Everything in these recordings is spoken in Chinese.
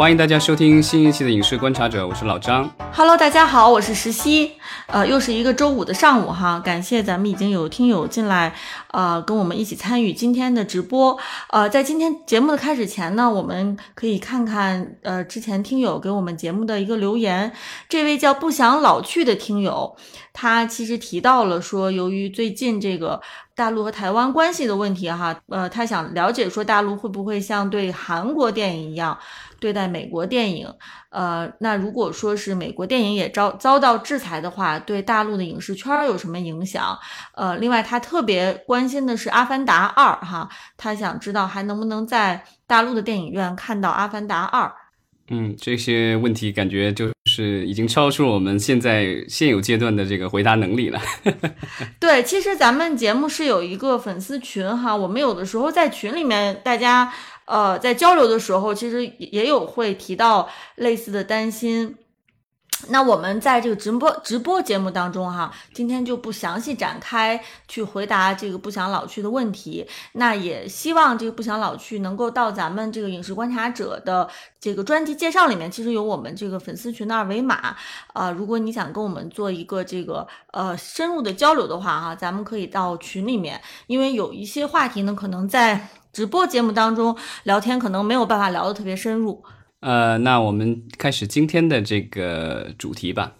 欢迎大家收听新一期的《影视观察者》，我是老张。Hello，大家好，我是石溪。呃，又是一个周五的上午哈，感谢咱们已经有听友进来，呃，跟我们一起参与今天的直播。呃，在今天节目的开始前呢，我们可以看看呃之前听友给我们节目的一个留言。这位叫不想老去的听友，他其实提到了说，由于最近这个大陆和台湾关系的问题哈，呃，他想了解说大陆会不会像对韩国电影一样。对待美国电影，呃，那如果说是美国电影也遭遭到制裁的话，对大陆的影视圈有什么影响？呃，另外他特别关心的是《阿凡达二》哈，他想知道还能不能在大陆的电影院看到《阿凡达二》。嗯，这些问题感觉就是已经超出了我们现在现有阶段的这个回答能力了。对，其实咱们节目是有一个粉丝群哈，我们有的时候在群里面大家。呃，在交流的时候，其实也有会提到类似的担心。那我们在这个直播直播节目当中，哈，今天就不详细展开去回答这个不想老去的问题。那也希望这个不想老去能够到咱们这个影视观察者的这个专辑介绍里面，其实有我们这个粉丝群的二维码。啊，如果你想跟我们做一个这个呃深入的交流的话，哈，咱们可以到群里面，因为有一些话题呢，可能在。直播节目当中聊天可能没有办法聊得特别深入，呃，那我们开始今天的这个主题吧。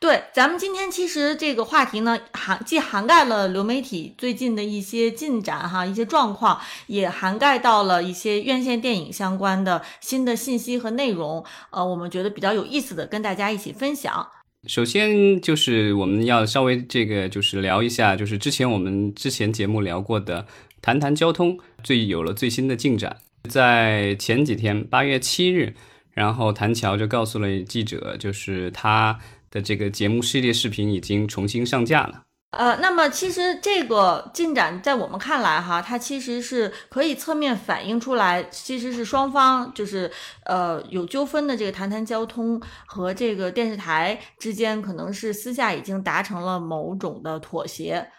对，咱们今天其实这个话题呢，涵既涵盖了流媒体最近的一些进展哈，一些状况，也涵盖到了一些院线电影相关的新的信息和内容。呃，我们觉得比较有意思的，跟大家一起分享。首先就是我们要稍微这个就是聊一下，就是之前我们之前节目聊过的。谈谈交通最有了最新的进展，在前几天八月七日，然后谭乔就告诉了记者，就是他的这个节目系列视频已经重新上架了。呃，那么其实这个进展在我们看来哈，它其实是可以侧面反映出来，其实是双方就是呃有纠纷的这个谈谈交通和这个电视台之间，可能是私下已经达成了某种的妥协。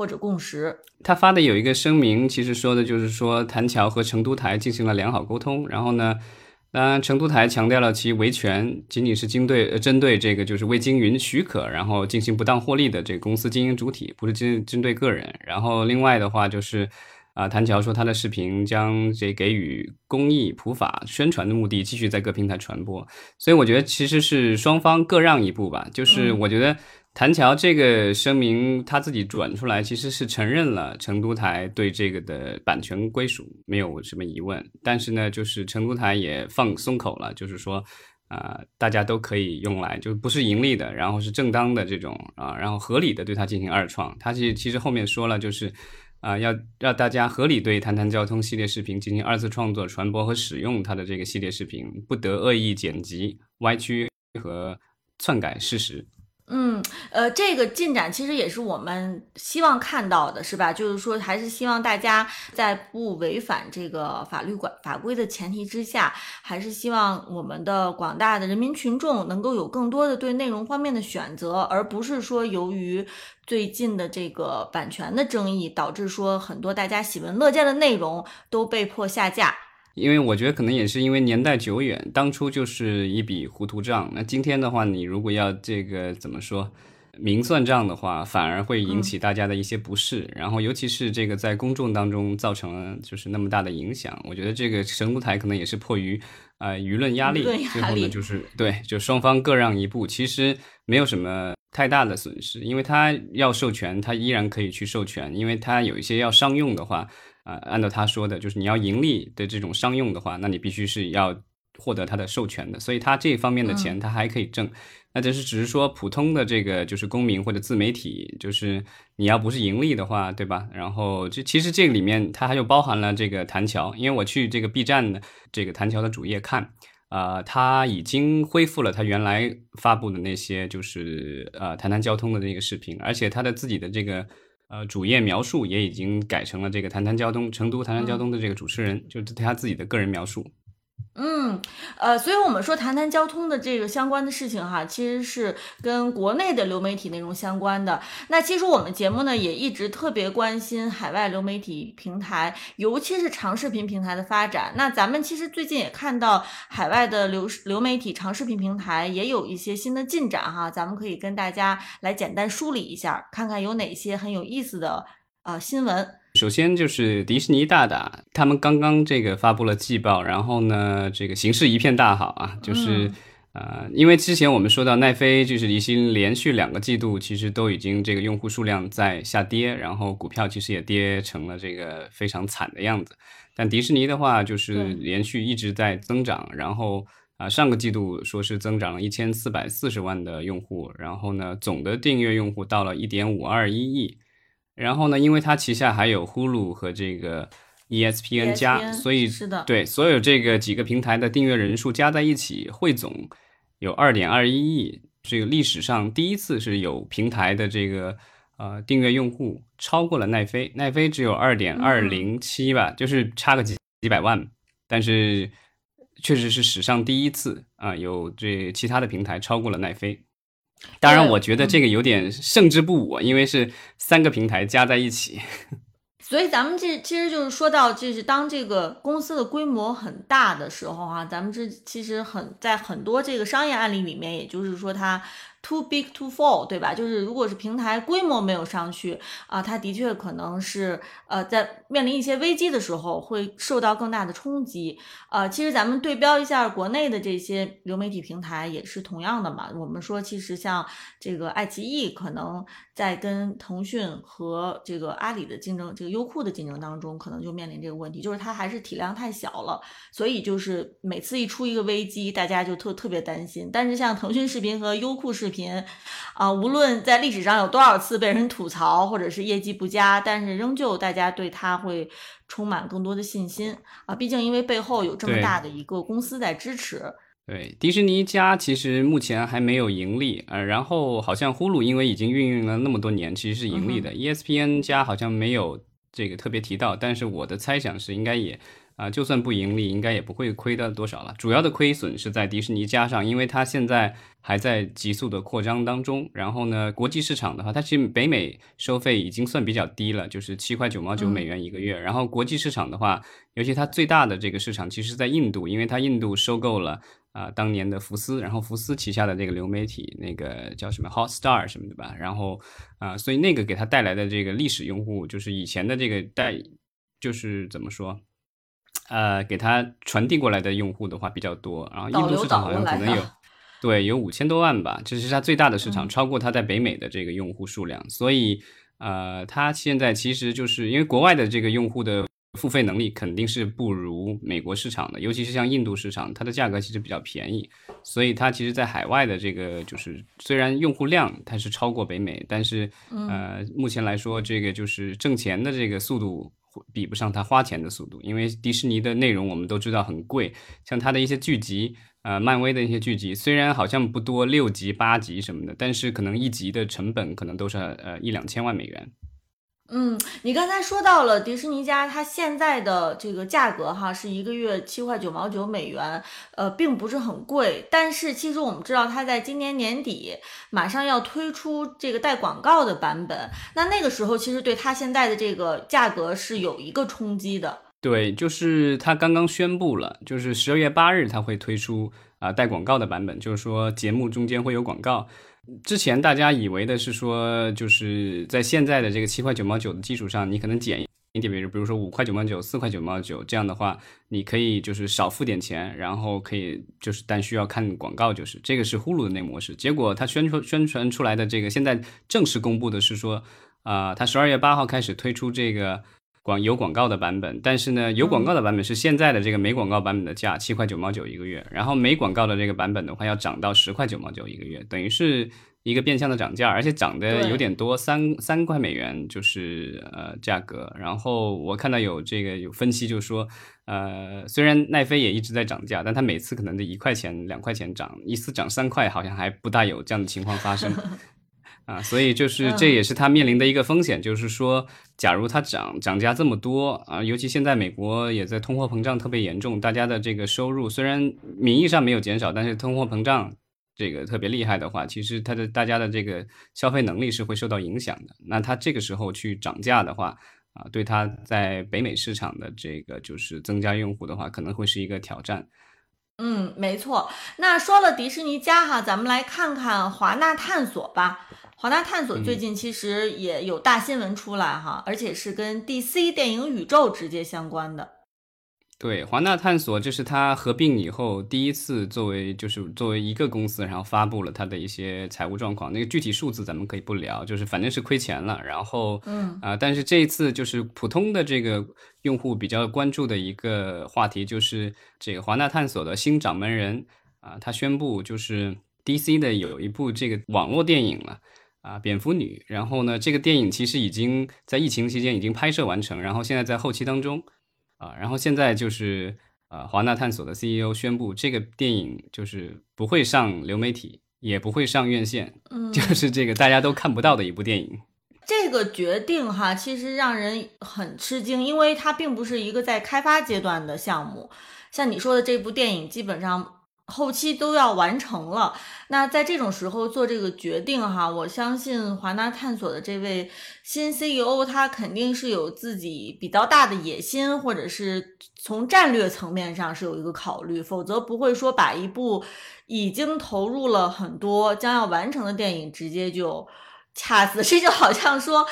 或者共识，他发的有一个声明，其实说的就是说，谭桥和成都台进行了良好沟通。然后呢，当然成都台强调了其维权仅仅是针对针对这个就是未经允许可，然后进行不当获利的这个公司经营主体，不是针针对个人。然后另外的话就是，啊，谭乔说他的视频将这给予公益普法宣传的目的，继续在各平台传播。所以我觉得其实是双方各让一步吧，就是我觉得。谭乔这个声明他自己转出来，其实是承认了成都台对这个的版权归属没有什么疑问，但是呢，就是成都台也放松口了，就是说，啊，大家都可以用来，就不是盈利的，然后是正当的这种啊，然后合理的对它进行二创。他其其实后面说了，就是啊，要让大家合理对谈谈交通系列视频进行二次创作、传播和使用它的这个系列视频，不得恶意剪辑、歪曲和篡改事实。嗯，呃，这个进展其实也是我们希望看到的，是吧？就是说，还是希望大家在不违反这个法律管法规的前提之下，还是希望我们的广大的人民群众能够有更多的对内容方面的选择，而不是说由于最近的这个版权的争议，导致说很多大家喜闻乐见的内容都被迫下架。因为我觉得可能也是因为年代久远，当初就是一笔糊涂账。那今天的话，你如果要这个怎么说明算账的话，反而会引起大家的一些不适。然后，尤其是这个在公众当中造成了就是那么大的影响。我觉得这个神都台可能也是迫于呃舆论压力，最后呢就是对，就双方各让一步，其实没有什么太大的损失，因为他要授权，他依然可以去授权，因为他有一些要商用的话。啊，按照他说的，就是你要盈利的这种商用的话，那你必须是要获得他的授权的，所以他这方面的钱他还可以挣。那就是只是说普通的这个就是公民或者自媒体，就是你要不是盈利的话，对吧？然后这其实这个里面它还就包含了这个弹桥，因为我去这个 B 站的这个弹桥的主页看，啊，他已经恢复了他原来发布的那些就是呃谈谈交通的那个视频，而且他的自己的这个。呃，主页描述也已经改成了这个谈谈交通，成都谈谈交通的这个主持人，就是他自己的个人描述。嗯，呃，所以我们说谈谈交通的这个相关的事情哈，其实是跟国内的流媒体内容相关的。那其实我们节目呢也一直特别关心海外流媒体平台，尤其是长视频平台的发展。那咱们其实最近也看到海外的流流媒体长视频平台也有一些新的进展哈，咱们可以跟大家来简单梳理一下，看看有哪些很有意思的呃新闻。首先就是迪士尼大大，他们刚刚这个发布了季报，然后呢，这个形势一片大好啊，就是呃，因为之前我们说到奈飞就是已经连续两个季度，其实都已经这个用户数量在下跌，然后股票其实也跌成了这个非常惨的样子。但迪士尼的话，就是连续一直在增长，然后啊，上个季度说是增长了一千四百四十万的用户，然后呢，总的订阅用户到了一点五二一亿。然后呢，因为它旗下还有 Hulu 和这个 ESPN 加，所以是的，对所有这个几个平台的订阅人数加在一起，汇总有二点二一亿，这个历史上第一次是有平台的这个呃订阅用户超过了奈飞，奈飞只有二点二零七吧，就是差个几几百万，但是确实是史上第一次啊，有这其他的平台超过了奈飞。当然，我觉得这个有点胜之不武，因为是三个平台加在一起。所以咱们这其实就是说到，就是当这个公司的规模很大的时候啊，咱们这其实很在很多这个商业案例里面，也就是说它。Too big to fall，对吧？就是如果是平台规模没有上去啊，它的确可能是呃，在面临一些危机的时候会受到更大的冲击。呃，其实咱们对标一下国内的这些流媒体平台也是同样的嘛。我们说，其实像这个爱奇艺，可能在跟腾讯和这个阿里的竞争，这个优酷的竞争当中，可能就面临这个问题，就是它还是体量太小了，所以就是每次一出一个危机，大家就特特别担心。但是像腾讯视频和优酷视啊，无论在历史上有多少次被人吐槽，或者是业绩不佳，但是仍旧大家对它会充满更多的信心啊。毕竟因为背后有这么大的一个公司在支持。对，迪士尼家其实目前还没有盈利，呃，然后好像呼噜因为已经运营了那么多年，其实是盈利的。ESPN 家好像没有这个特别提到，但是我的猜想是应该也。啊，就算不盈利，应该也不会亏到多少了。主要的亏损是在迪士尼加上，因为它现在还在急速的扩张当中。然后呢，国际市场的话，它其实北美收费已经算比较低了，就是七块九毛九美元一个月。然后国际市场的话，尤其它最大的这个市场其实在印度，因为它印度收购了啊当年的福斯，然后福斯旗下的这个流媒体那个叫什么 Hot Star 什么的吧。然后啊，所以那个给它带来的这个历史用户，就是以前的这个带，就是怎么说？呃，给他传递过来的用户的话比较多，然后印度市场好像可能有，对，有五千多万吧，这是它最大的市场，超过它在北美的这个用户数量，所以呃，它现在其实就是因为国外的这个用户的付费能力肯定是不如美国市场的，尤其是像印度市场，它的价格其实比较便宜，所以它其实，在海外的这个就是虽然用户量它是超过北美，但是呃，目前来说这个就是挣钱的这个速度。比不上他花钱的速度，因为迪士尼的内容我们都知道很贵，像它的一些剧集，呃，漫威的一些剧集，虽然好像不多，六集、八集什么的，但是可能一集的成本可能都是呃一两千万美元。嗯，你刚才说到了迪士尼家，它现在的这个价格哈是一个月七块九毛九美元，呃，并不是很贵。但是其实我们知道，它在今年年底马上要推出这个带广告的版本，那那个时候其实对它现在的这个价格是有一个冲击的。对，就是它刚刚宣布了，就是十二月八日它会推出啊带广告的版本，就是说节目中间会有广告。之前大家以为的是说，就是在现在的这个七块九毛九的基础上，你可能减一点，比如比如说五块九毛九、四块九毛九这样的话，你可以就是少付点钱，然后可以就是但需要看广告，就是这个是呼噜的那模式。结果他宣传宣传出来的这个，现在正式公布的是说，啊，他十二月八号开始推出这个。广有广告的版本，但是呢，有广告的版本是现在的这个没广告版本的价七块九毛九一个月，然后没广告的这个版本的话要涨到十块九毛九一个月，等于是一个变相的涨价，而且涨的有点多，三三块美元就是呃价格。然后我看到有这个有分析就说，呃，虽然奈飞也一直在涨价，但它每次可能得一块钱两块钱涨，一次涨三块好像还不大有这样的情况发生。啊，所以就是这也是它面临的一个风险，就是说，假如它涨涨价这么多啊，尤其现在美国也在通货膨胀特别严重，大家的这个收入虽然名义上没有减少，但是通货膨胀这个特别厉害的话，其实它的大家的这个消费能力是会受到影响的。那它这个时候去涨价的话，啊，对它在北美市场的这个就是增加用户的话，可能会是一个挑战。嗯，没错。那说了迪士尼家哈，咱们来看看华纳探索吧。华纳探索最近其实也有大新闻出来哈，而且是跟 DC 电影宇宙直接相关的。对，华纳探索这是它合并以后第一次作为就是作为一个公司，然后发布了它的一些财务状况。那个具体数字咱们可以不聊，就是反正是亏钱了。然后，嗯啊，但是这一次就是普通的这个用户比较关注的一个话题，就是这个华纳探索的新掌门人啊，他宣布就是 DC 的有一部这个网络电影了啊，蝙蝠女。然后呢，这个电影其实已经在疫情期间已经拍摄完成，然后现在在后期当中。啊，然后现在就是呃，华纳探索的 CEO 宣布，这个电影就是不会上流媒体，也不会上院线，嗯，就是这个大家都看不到的一部电影。这个决定哈，其实让人很吃惊，因为它并不是一个在开发阶段的项目，像你说的这部电影，基本上。后期都要完成了，那在这种时候做这个决定哈，我相信华纳探索的这位新 CEO 他肯定是有自己比较大的野心，或者是从战略层面上是有一个考虑，否则不会说把一部已经投入了很多将要完成的电影直接就。掐死，这就好像说，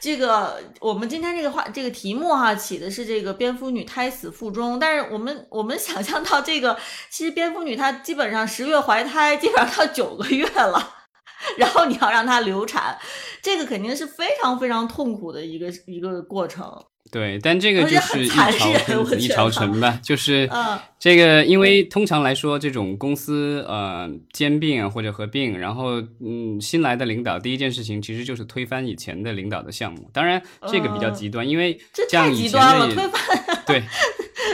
这个我们今天这个话这个题目哈起的是这个蝙蝠女胎死腹中，但是我们我们想象到这个，其实蝙蝠女她基本上十月怀胎，基本上到九个月了，然后你要让她流产，这个肯定是非常非常痛苦的一个一个过程。对，但这个就是一朝一朝臣吧，就是嗯，这个，因为通常来说，这种公司呃兼并或者合并，然后嗯新来的领导第一件事情其实就是推翻以前的领导的项目。当然这个比较极端，因为这样以前的也对，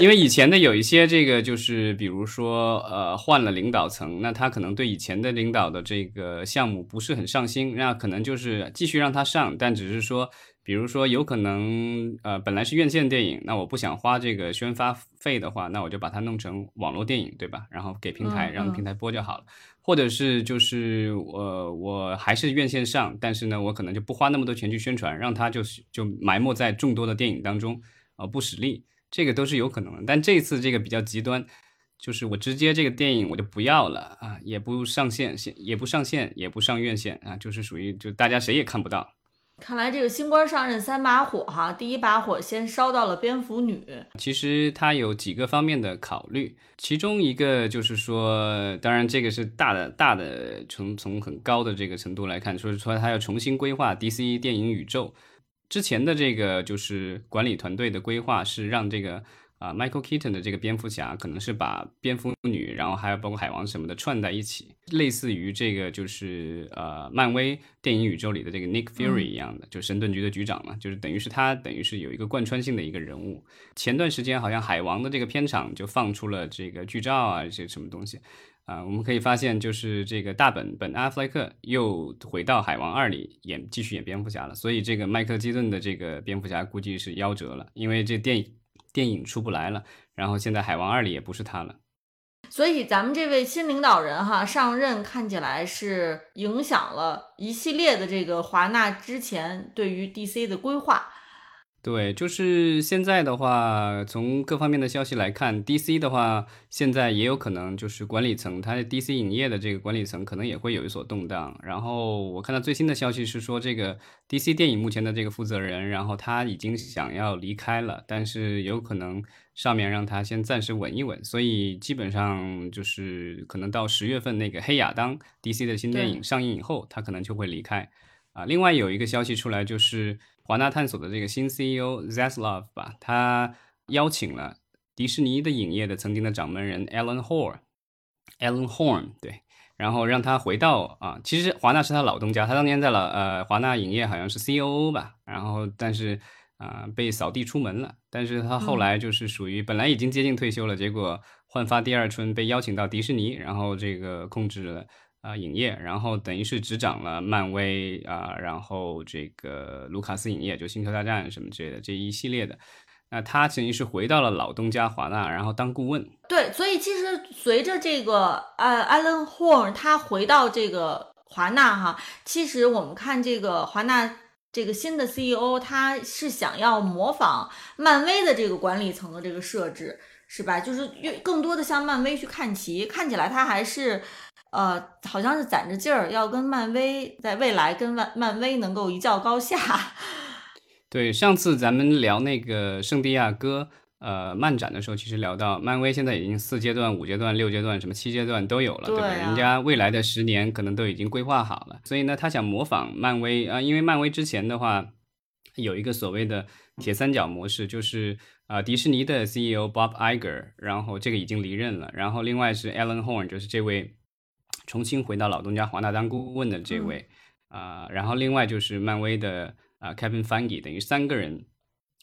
因为以前的有一些这个就是比如说呃换了领导层，那他可能对以前的领导的这个项目不是很上心，那可能就是继续让他上，但只是说。比如说，有可能，呃，本来是院线电影，那我不想花这个宣发费的话，那我就把它弄成网络电影，对吧？然后给平台，让平台播就好了。或者是就是我我还是院线上，但是呢，我可能就不花那么多钱去宣传，让它就就埋没在众多的电影当中，呃，不使力，这个都是有可能的。但这次这个比较极端，就是我直接这个电影我就不要了啊，也不上线，线也不上线，也不上院线啊，就是属于就大家谁也看不到。看来这个新官上任三把火哈，第一把火先烧到了蝙蝠女。其实她有几个方面的考虑，其中一个就是说，当然这个是大的大的从从很高的这个程度来看，说是说她要重新规划 DC 电影宇宙。之前的这个就是管理团队的规划是让这个。啊，Michael Keaton 的这个蝙蝠侠可能是把蝙蝠女，然后还有包括海王什么的串在一起，类似于这个就是呃漫威电影宇宙里的这个 Nick Fury 一样的，就神盾局的局长嘛，就是等于是他等于是有一个贯穿性的一个人物。前段时间好像海王的这个片场就放出了这个剧照啊，这些什么东西啊，我们可以发现就是这个大本本阿弗莱克又回到海王二里演继续演蝙蝠侠了，所以这个迈克基顿的这个蝙蝠侠估计是夭折了，因为这电影。电影出不来了，然后现在《海王二》里也不是他了，所以咱们这位新领导人哈上任，看起来是影响了一系列的这个华纳之前对于 DC 的规划。对，就是现在的话，从各方面的消息来看，DC 的话，现在也有可能就是管理层，它 DC 影业的这个管理层可能也会有一所动荡。然后我看到最新的消息是说，这个 DC 电影目前的这个负责人，然后他已经想要离开了，但是有可能上面让他先暂时稳一稳。所以基本上就是可能到十月份那个黑亚当 DC 的新电影上映以后，他可能就会离开。啊，另外有一个消息出来就是。华纳探索的这个新 CEO Zaslav 吧，他邀请了迪士尼的影业的曾经的掌门人 Alan Horn，Alan Horn 对，然后让他回到啊，其实华纳是他老东家，他当年在了呃华纳影业好像是 COO 吧，然后但是啊被扫地出门了，但是他后来就是属于本来已经接近退休了，结果焕发第二春，被邀请到迪士尼，然后这个控制了。啊影业，然后等于是执掌了漫威啊，然后这个卢卡斯影业，就星球大战什么之类的这一系列的。那他等于是回到了老东家华纳，然后当顾问。对，所以其实随着这个呃，Alan Horn 他回到这个华纳哈，其实我们看这个华纳这个新的 CEO，他是想要模仿漫威的这个管理层的这个设置，是吧？就是越更多的向漫威去看齐，看起来他还是呃，好像是攒着劲儿要跟漫威在未来跟漫漫威能够一较高下。对，上次咱们聊那个圣地亚哥呃漫展的时候，其实聊到漫威现在已经四阶段、五阶段、六阶段，什么七阶段都有了，对吧？人家未来的十年可能都已经规划好了，所以呢，他想模仿漫威啊，因为漫威之前的话有一个所谓的铁三角模式，就是啊，迪士尼的 CEO Bob Iger，然后这个已经离任了，然后另外是 Alan Horn，就是这位重新回到老东家华纳当顾问的这位啊，然后另外就是漫威的。啊，Kevin Feige 等于三个人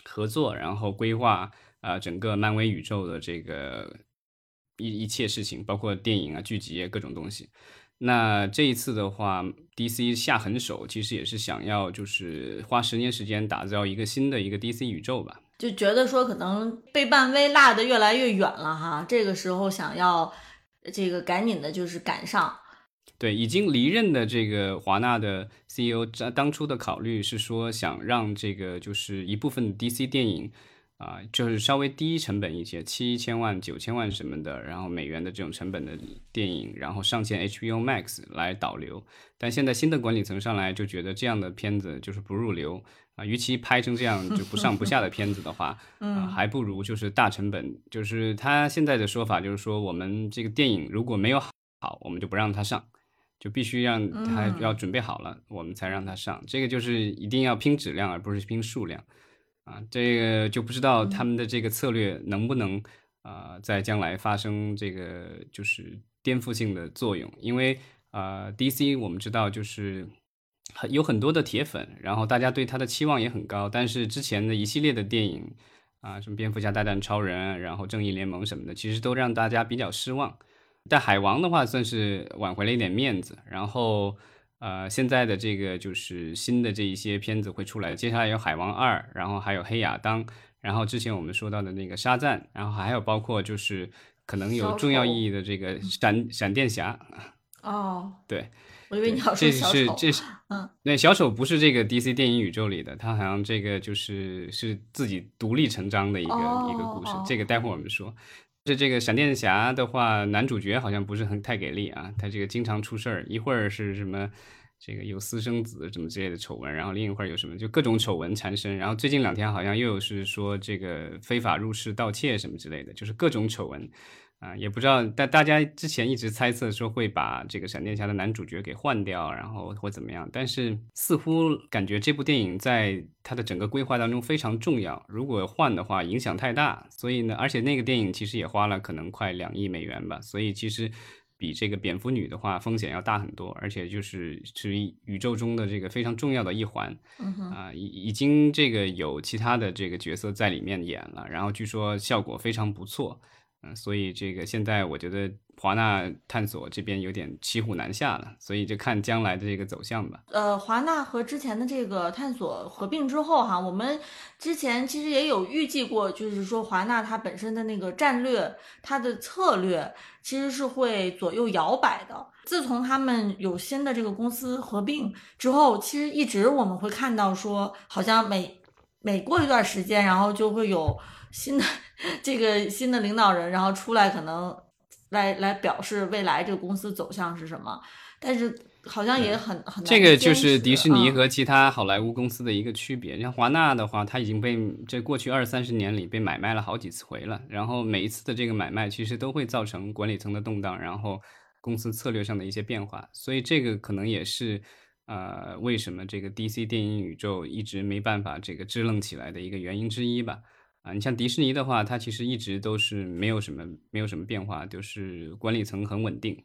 合作，然后规划啊整个漫威宇宙的这个一一切事情，包括电影啊、剧集各种东西。那这一次的话，DC 下狠手，其实也是想要就是花十年时间打造一个新的一个 DC 宇宙吧。就觉得说可能被漫威落得越来越远了哈，这个时候想要这个赶紧的就是赶上。对，已经离任的这个华纳的 CEO，当初的考虑是说，想让这个就是一部分 DC 电影啊，就是稍微低成本一些，七千万、九千万什么的，然后美元的这种成本的电影，然后上线 HBO Max 来导流。但现在新的管理层上来就觉得这样的片子就是不入流啊，与其拍成这样就不上不下的片子的话，啊，还不如就是大成本。就是他现在的说法就是说，我们这个电影如果没有好，我们就不让它上。就必须让他要准备好了，我们才让他上。这个就是一定要拼质量，而不是拼数量啊。这个就不知道他们的这个策略能不能啊，在将来发生这个就是颠覆性的作用。因为啊，DC 我们知道就是很有很多的铁粉，然后大家对他的期望也很高。但是之前的一系列的电影啊，什么蝙蝠侠大战超人，然后正义联盟什么的，其实都让大家比较失望。但海王的话算是挽回了一点面子，然后呃现在的这个就是新的这一些片子会出来，接下来有海王二，然后还有黑亚当，然后之前我们说到的那个沙赞，然后还有包括就是可能有重要意义的这个闪闪电侠。哦，对，我以为你要说小丑。这是这是嗯，那小丑不是这个 DC 电影宇宙里的，他好像这个就是是自己独立成章的一个一个故事，这个待会儿我们说。是这个闪电侠的话，男主角好像不是很太给力啊，他这个经常出事儿，一会儿是什么这个有私生子什么之类的丑闻，然后另一会儿有什么就各种丑闻缠身，然后最近两天好像又有是说这个非法入室盗窃什么之类的，就是各种丑闻。啊，也不知道，但大家之前一直猜测说会把这个闪电侠的男主角给换掉，然后或怎么样，但是似乎感觉这部电影在它的整个规划当中非常重要，如果换的话影响太大，所以呢，而且那个电影其实也花了可能快两亿美元吧，所以其实比这个蝙蝠女的话风险要大很多，而且就是是宇宙中的这个非常重要的一环，啊，已已经这个有其他的这个角色在里面演了，然后据说效果非常不错。嗯，所以这个现在我觉得华纳探索这边有点骑虎难下了，所以就看将来的这个走向吧。呃，华纳和之前的这个探索合并之后哈，我们之前其实也有预计过，就是说华纳它本身的那个战略、它的策略其实是会左右摇摆的。自从他们有新的这个公司合并之后，其实一直我们会看到说，好像每每过一段时间，然后就会有。新的 这个新的领导人，然后出来可能来来表示未来这个公司走向是什么，但是好像也很很这个就是迪士尼和其他好莱坞公司的一个区别。像华纳的话，它已经被这过去二三十年里被买卖了好几次回了，然后每一次的这个买卖其实都会造成管理层的动荡，然后公司策略上的一些变化，所以这个可能也是呃为什么这个 DC 电影宇宙一直没办法这个支棱起来的一个原因之一吧。啊，你像迪士尼的话，它其实一直都是没有什么没有什么变化，就是管理层很稳定。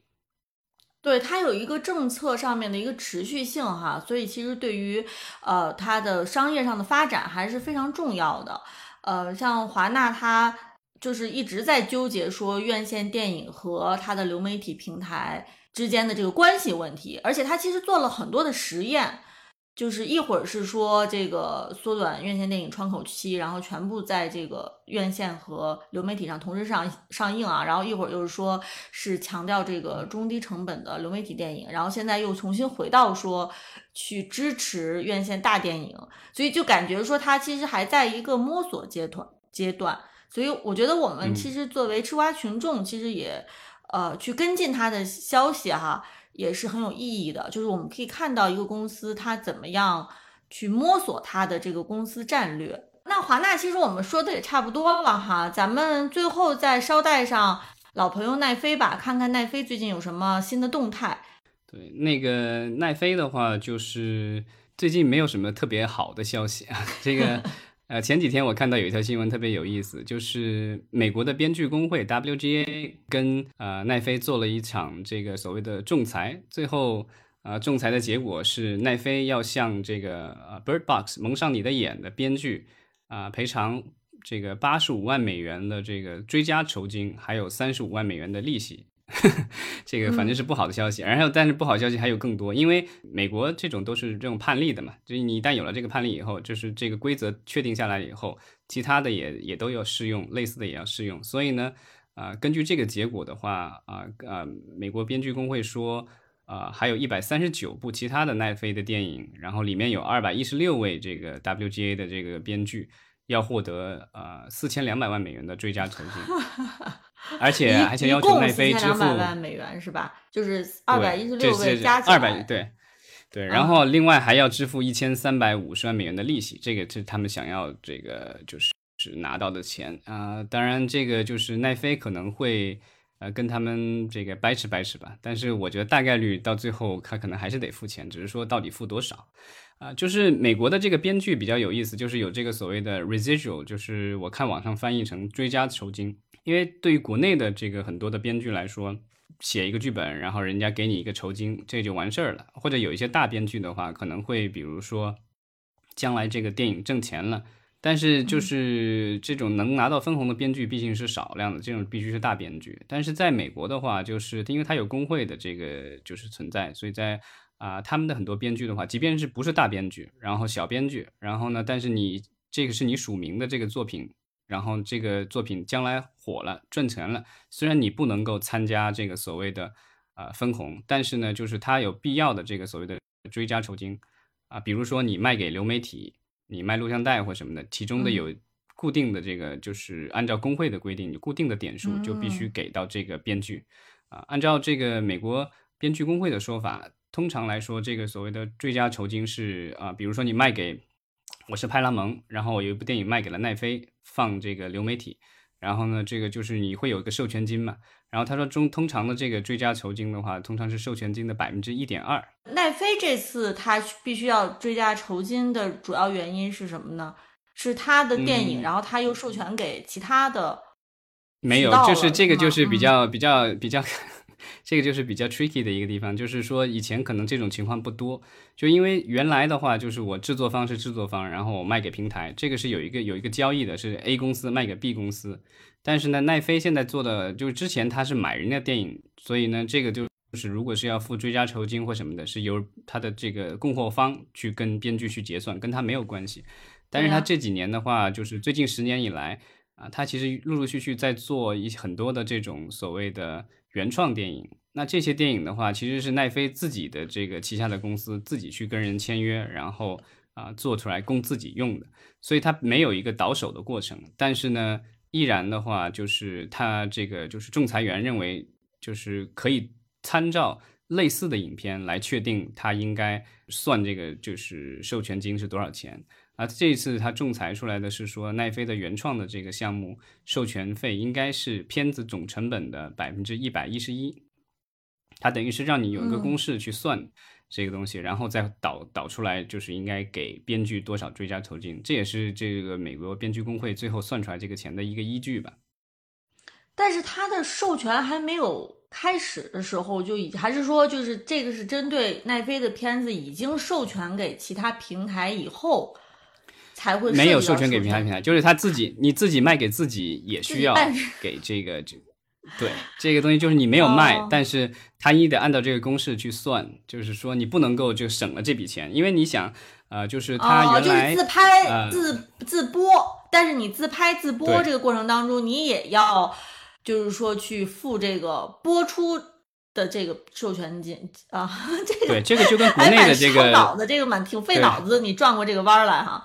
对，它有一个政策上面的一个持续性哈，所以其实对于呃它的商业上的发展还是非常重要的。呃，像华纳，它就是一直在纠结说院线电影和它的流媒体平台。之间的这个关系问题，而且它其实做了很多的实验。就是一会儿是说这个缩短院线电影窗口期，然后全部在这个院线和流媒体上同时上上映啊，然后一会儿又是说是强调这个中低成本的流媒体电影，然后现在又重新回到说去支持院线大电影，所以就感觉说它其实还在一个摸索阶段阶段，所以我觉得我们其实作为吃瓜群众，其实也呃去跟进它的消息哈。也是很有意义的，就是我们可以看到一个公司它怎么样去摸索它的这个公司战略。那华纳其实我们说的也差不多了哈，咱们最后再捎带上老朋友奈飞吧，看看奈飞最近有什么新的动态。对，那个奈飞的话，就是最近没有什么特别好的消息啊，这个。呃，前几天我看到有一条新闻特别有意思，就是美国的编剧工会 WGA 跟呃奈飞做了一场这个所谓的仲裁，最后呃仲裁的结果是奈飞要向这个呃 Bird Box 蒙上你的眼的编剧啊赔偿这个八十五万美元的这个追加酬金，还有三十五万美元的利息。这个反正是不好的消息，然后但是不好消息还有更多，因为美国这种都是这种判例的嘛，就是你一旦有了这个判例以后，就是这个规则确定下来以后，其他的也也都要适用，类似的也要适用。所以呢，啊，根据这个结果的话，啊啊，美国编剧工会说，啊，还有一百三十九部其他的奈飞的电影，然后里面有二百一十六位这个 WGA 的这个编剧要获得呃四千两百万美元的追加酬金。而且而且要求奈飞支付两百万美元是吧？就是二百一十六位加起来，二百对对，然后另外还要支付一千三百五十万美元的利息，这个是他们想要这个就是是拿到的钱啊。当然，这个就是奈飞可能会呃跟他们这个掰扯掰扯吧，但是我觉得大概率到最后他可能还是得付钱，只是说到底付多少啊。就是美国的这个编剧比较有意思，就是有这个所谓的 residual，就是我看网上翻译成追加酬金。因为对于国内的这个很多的编剧来说，写一个剧本，然后人家给你一个酬金，这就完事儿了。或者有一些大编剧的话，可能会比如说，将来这个电影挣钱了，但是就是这种能拿到分红的编剧毕竟是少量的，这种必须是大编剧。但是在美国的话，就是因为它有工会的这个就是存在，所以在啊他们的很多编剧的话，即便是不是大编剧，然后小编剧，然后呢，但是你这个是你署名的这个作品。然后这个作品将来火了赚钱了，虽然你不能够参加这个所谓的啊分红，但是呢，就是它有必要的这个所谓的追加酬金啊，比如说你卖给流媒体，你卖录像带或什么的，其中的有固定的这个就是按照工会的规定，你固定的点数就必须给到这个编剧啊。按照这个美国编剧工会的说法，通常来说，这个所谓的追加酬金是啊，比如说你卖给。我是派拉蒙，然后我有一部电影卖给了奈飞，放这个流媒体，然后呢，这个就是你会有一个授权金嘛，然后他说中通常的这个追加酬金的话，通常是授权金的百分之一点二。奈飞这次他必须要追加酬金的主要原因是什么呢？是他的电影，然后他又授权给其他的，没有，就是这个就是比较比较比较。这个就是比较 tricky 的一个地方，就是说以前可能这种情况不多，就因为原来的话就是我制作方是制作方，然后我卖给平台，这个是有一个有一个交易的，是 A 公司卖给 B 公司。但是呢，奈飞现在做的就是之前他是买人家电影，所以呢，这个就是如果是要付追加酬金或什么的，是由他的这个供货方去跟编剧去结算，跟他没有关系。但是他这几年的话，就是最近十年以来啊，他其实陆陆续续在做一很多的这种所谓的。原创电影，那这些电影的话，其实是奈飞自己的这个旗下的公司自己去跟人签约，然后啊做出来供自己用的，所以它没有一个倒手的过程。但是呢，依然的话，就是他这个就是仲裁员认为，就是可以参照类似的影片来确定他应该算这个就是授权金是多少钱。啊，这一次他仲裁出来的是说，奈飞的原创的这个项目授权费应该是片子总成本的百分之一百一十一，它等于是让你有一个公式去算这个东西，然后再导导出来，就是应该给编剧多少追加酬金，这也是这个美国编剧工会最后算出来这个钱的一个依据吧。但是它的授权还没有开始的时候就已还是说就是这个是针对奈飞的片子已经授权给其他平台以后。才会授没有权给平台平台，就是他自己，你自己卖给自己也需要给这个，这对，这个东西就是你没有卖，哦。但是他一得按照这个公式去算，就是说你不能够就省了这笔钱，因为你想，呃，就是他哦，原来、就是自拍、呃自自播，但是你自拍自播这个过程当中，你也要就是说去付这个播出的这个授权金啊，这个对这个就跟国内的这个脑子，这个蛮挺费脑子，你转过这个弯儿来哈。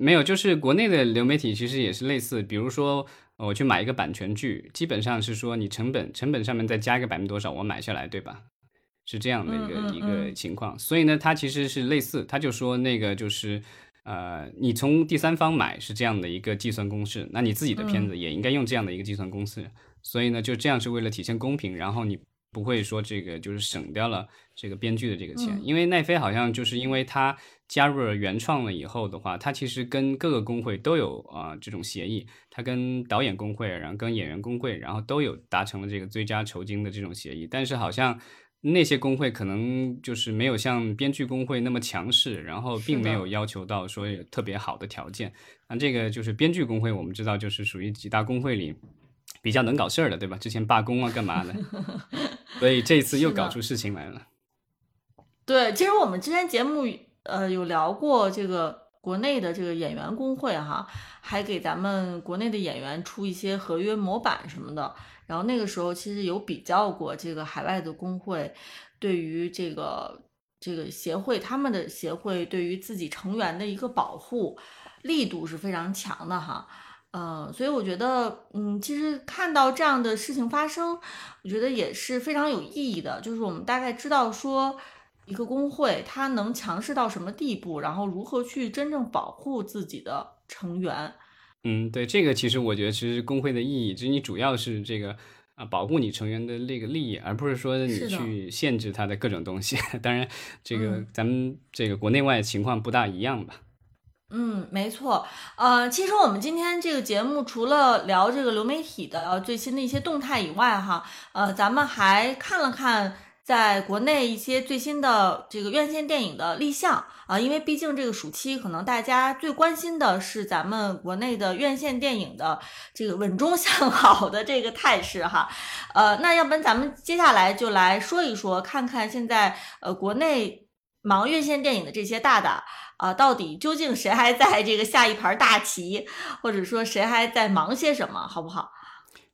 没有，就是国内的流媒体其实也是类似，比如说呃我去买一个版权剧，基本上是说你成本成本上面再加一个百分之多少，我买下来，对吧？是这样的一个、嗯嗯一个嗯。情况，所以呢，它其实是类似，他就说那个就是呃，你从第三方买是这样的一个计算公式，那你自己的片子也应该用这样的一个计算公式，所以呢，就这样是为了体现公平，然后你不会说这个就是省掉了这个编剧的这个钱，嗯因为奈飞好像就是因为他加入了原创了以后的话，他其实跟各个工会都有啊、这种协议，他跟导演工会，然后跟演员工会，然后都有达成了这个最佳酬金的这种协议，但是好像。那些工会可能就是没有像编剧工会那么强势，然后并没有要求到说有特别好的条件。那这个就是编剧工会，我们知道就是属于几大工会里比较能搞事儿的，对吧？之前罢工啊，干嘛的？所以这一次又搞出事情来了。对，其实我们之前节目呃有聊过这个国内的这个演员工会哈，还给咱们国内的演员出一些合约模板什么的。然后那个时候其实有比较过这个海外的工会对于这个这个协会他们的协会对于自己成员的一个保护力度是非常强的哈。呃，所以我觉得，嗯，其实看到这样的事情发生，我觉得也是非常有意义的。就是我们大概知道说，一个工会它能强势到什么地步，然后如何去真正保护自己的成员。嗯，对，这个其实我觉得，其实工会的意义，就是你主要是这个啊，保护你成员的那个利益，而不是说你去限制他的各种东西。当然，这个嗯咱们这个国内外情况不大一样吧。嗯，没错。呃，其实我们今天这个节目除了聊这个流媒体的最新的一些动态以外，哈，呃，咱们还看了看在国内一些最新的这个院线电影的立项啊、因为毕竟这个暑期可能大家最关心的是咱们国内的院线电影的这个稳中向好的这个态势哈。呃，那要不然咱们接下来就来说一说，看看现在呃国内忙院线电影的这些大大。啊，到底究竟谁还在这个下一盘大棋，或者说谁还在忙些什么，好不好？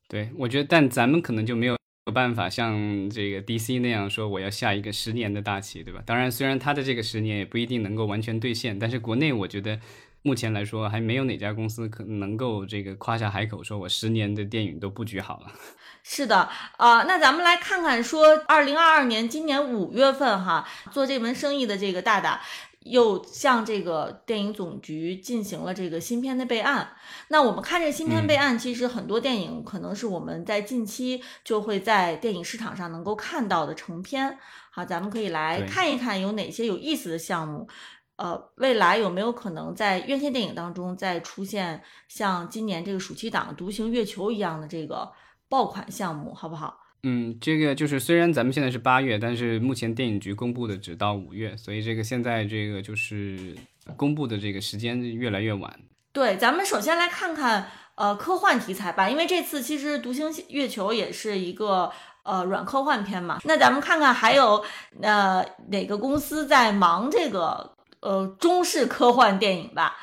对，我觉得，但咱们可能就没有有办法像这个 DC 那样说我要下一个十年的大棋，对吧？当然，虽然他的这个十年也不一定能够完全兑现，但是国内我觉得目前来说还没有哪家公司可能够这个夸下海口，说我十年的电影都布局好了。是的，呃，那咱们来看看说，二零二二年今年五月份哈，做这门生意的这个大大。又向这个电影总局进行了这个新片的备案。那我们看这个新片备案，其实很多电影可能是我们在近期就会在电影市场上能够看到的成片。好，咱们可以来看一看有哪些有意思的项目。呃，未来有没有可能在院线电影当中再出现像今年这个暑期档《独行月球》一样的这个爆款项目，好不好？嗯，这个就是虽然咱们现在是八月，但是目前电影局公布的只到五月，所以这个现在这个就是公布的这个时间越来越晚。对，咱们首先来看看呃科幻题材吧，因为这次其实《独行月球》也是一个呃软科幻片嘛。那咱们看看还有呃哪个公司在忙这个呃中式科幻电影吧？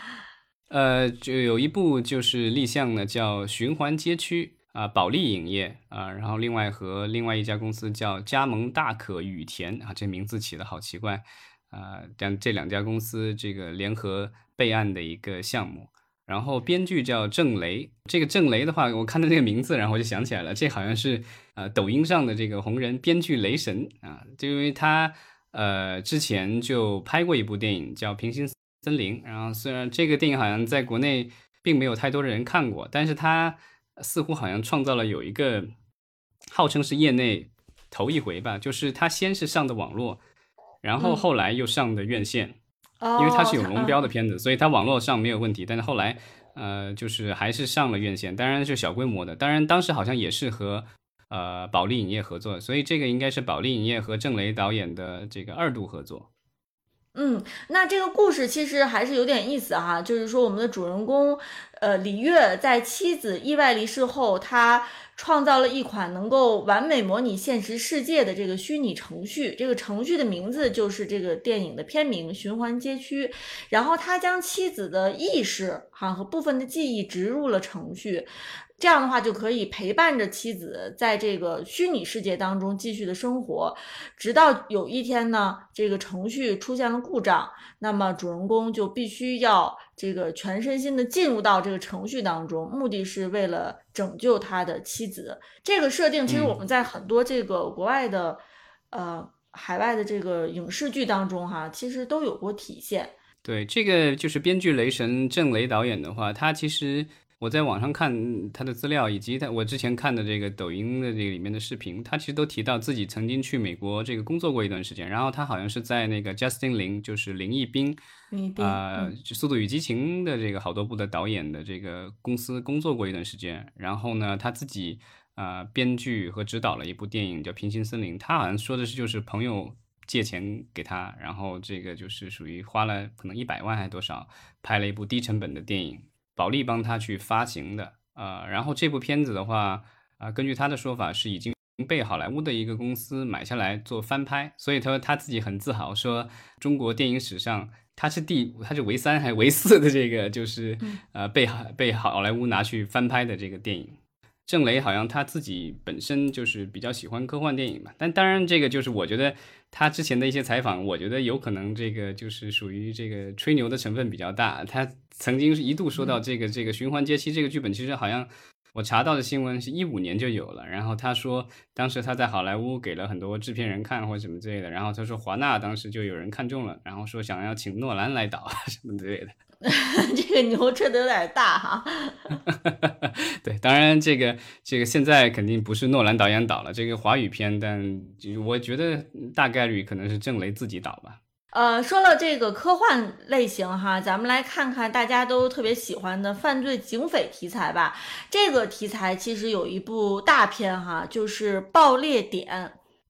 呃，就有一部就是立项呢，叫《循环街区》啊，保利影业啊，然后另外和另外一家公司叫加盟大可羽田啊，这名字起的好奇怪啊，但这两家公司这个联合备案的一个项目。然后编剧叫郑雷，这个郑雷的话，我看到这个名字，然后我就想起来了，这好像是呃抖音上的这个红人编剧雷神啊，就因为他呃之前就拍过一部电影叫《平行森林》，然后虽然这个电影好像在国内并没有太多的人看过，但是他似乎好像创造了有一个号称是业内头一回吧，就是他先是上的网络，然后嗯后来又上的院线。哦，因为它是有龙嗯标的片子，所以它网络上没有问题。但是后来，呃，就是还是上了院线，当然是小规模的。当然当时好像也是和呃保利影业合作，所以这个应该是保利影业和郑雷导演的这个二度合作。嗯，那这个故事其实还是有点意思哈，就是说我们的主人公，呃，李月在妻子意外离世后，他创造了一款能够完美模拟现实世界的这个虚拟程序。这个程序的名字就是这个电影的片名《循环街区》。然后他将妻子的意识哈和部分的记忆植入了程序。这样的话就可以陪伴着妻子在这个虚拟世界当中继续的生活，直到有一天呢，这个程序出现了故障，那么主人公就必须要这个全身心的进入到这个程序当中，目的是为了拯救他的妻子。这个设定其实我们在很多这个国外的，呃，海外的这个影视剧当中哈，其实都有过体现。对，这个就是编剧雷神郑雷导演的话，他其实。我在网上看他的资料，以及他我之前看的这个抖音的这个里面的视频，他其实都提到自己曾经去美国这个工作过一段时间。然后他好像是在那个 Justin 林，就是林一斌，啊，《速度与激情》的这个好多部的导演的这个公司工作过一段时间。然后呢，他自己啊编剧和指导了一部电影叫《平行森林》。他好像说的是就是朋友借钱给他，然后这个就是属于花了可能一百万还是多少，拍了一部低成本的电影。保利帮他去发行的，呃，然后这部片子的话，啊，根据他的说法是已经被好莱坞的一个公司买下来做翻拍，所以他说他自己很自豪，说中国电影史上他是第他是唯三还是唯四的这个就是呃被被好莱坞拿去翻拍的这个电影。郑雷好像他自己本身就是比较喜欢科幻电影嘛，但当然这个就是我觉得他之前的一些采访，我觉得有可能这个就是属于这个吹牛的成分比较大。他曾经是一度说到这个这个循环阶梯这个剧本，其实好像我查到的新闻是一五年就有了。然后他说当时他在好莱坞给了很多制片人看或者什么之类的，然后他说华纳当时就有人看中了，然后说想要请诺兰来导什么之类的。这个牛吹的有点大哈，对，当然这个这个现在肯定不是诺兰导演导了，这个华语片，但我觉得大概率可能是郑雷自己导吧。呃，说了这个科幻类型哈，咱们来看看大家都特别喜欢的犯罪警匪题材吧。这个题材其实有一部大片哈，就是《爆裂点》。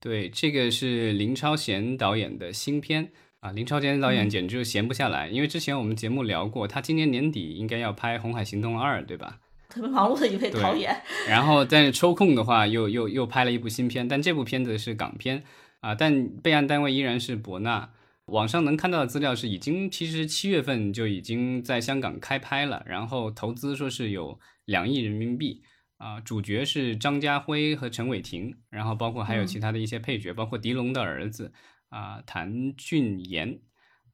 对，这个是林超贤导演的新片。啊，林超贤导演简直就闲不下来，因为之前我们节目聊过，他今年年底应该要拍《红海行动二》，对吧？特别忙碌的一位导演。然后，但是抽空的话，又又又拍了一部新片，但这部片子是港片啊，但备案单位依然是博纳。网上能看到的资料是，已经其实七月份就已经在香港开拍了，然后投资说是有两亿人民币啊，主角是张家辉和陈伟霆，然后包括还有其他的一些配角，包括狄龙的儿子。啊，谭俊彦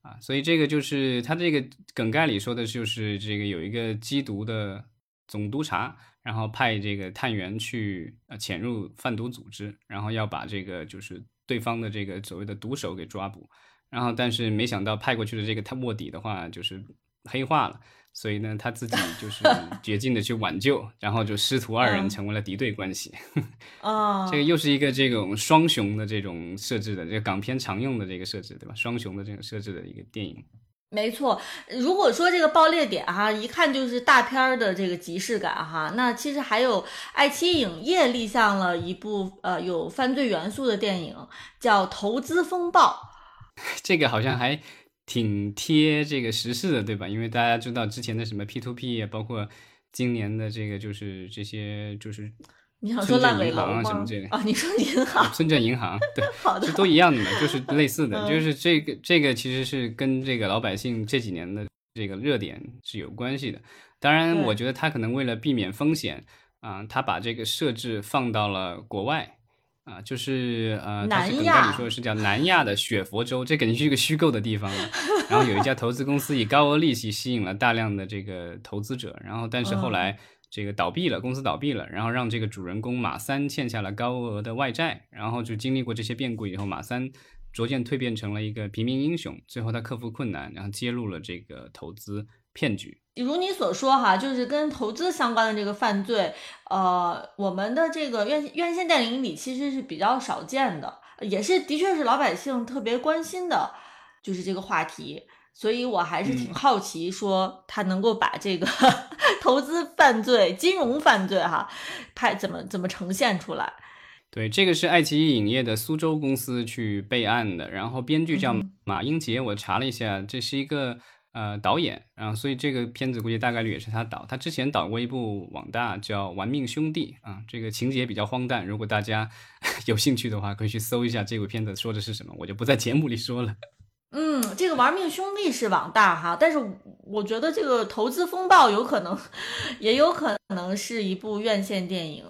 啊，所以这个就是他这个梗概里说的，就是这个有一个缉毒的总督察，然后派这个探员去呃潜入贩毒组织，然后要把这个就是对方的这个所谓的毒手给抓捕，然后但是没想到派过去的这个他卧底的话就是黑化了。所以呢，他自己就是 绝境的去挽救，然后就师徒二人成为了敌对关系。哦，这个又是一个这种双雄的这种设置的，这个港片常用的这个设置，对吧？双雄的这种设置的一个电影。没错，如果说这个爆裂点哈，一看就是大片儿的这个即视感哈。那其实还有爱奇艺影业立项了一部呃有犯罪元素的电影，叫《投资风暴》。这个好像还。挺贴这个时事的，对吧？因为大家知道之前的什么 P to P，包括今年的这个就是这些就是你想说烂尾楼啊什么之类的啊？你说银行？深圳银行对，好的，都一样的嘛，就是类似的，就是这个这个其实是跟这个老百姓这几年的这个热点是有关系的。当然，我觉得他可能为了避免风险啊，他把这个设置放到了国外。啊，就是呃，他是梗概里说的是叫南亚的雪佛州，这肯定是一个虚构的地方了。然后有一家投资公司以高额利息吸引了大量的这个投资者，然后但是后来这个倒闭了，公司倒闭了，然后让这个主人公马三欠下了高额的外债，然后就经历过这些变故以后，马三逐渐蜕变成了一个平民英雄，最后他克服困难，然后揭露了这个投资骗局。如你所说，哈，就是跟投资相关的这个犯罪，呃，我们的这个院院线电影里其实是比较少见的，也是的确是老百姓特别关心的，就是这个话题。所以我还是挺好奇，说他能够把这个 投资犯罪、金融犯罪，哈，拍怎么怎么呈现出来？对，这个是爱奇艺影业的苏州公司去备案的，然后编剧叫马英杰，我查了一下，这是一个。呃导演，然后所以这个片子估计大概率也是他导。他之前导过一部网大叫《玩命兄弟》啊，这个情节比较荒诞，如果大家 有兴趣的话，可以去搜一下这部片子说的是什么，我就不在节目里说了。嗯，这个《玩命兄弟》是网大哈，但是我觉得这个投资风暴有可能，也有可能是一部院线电影。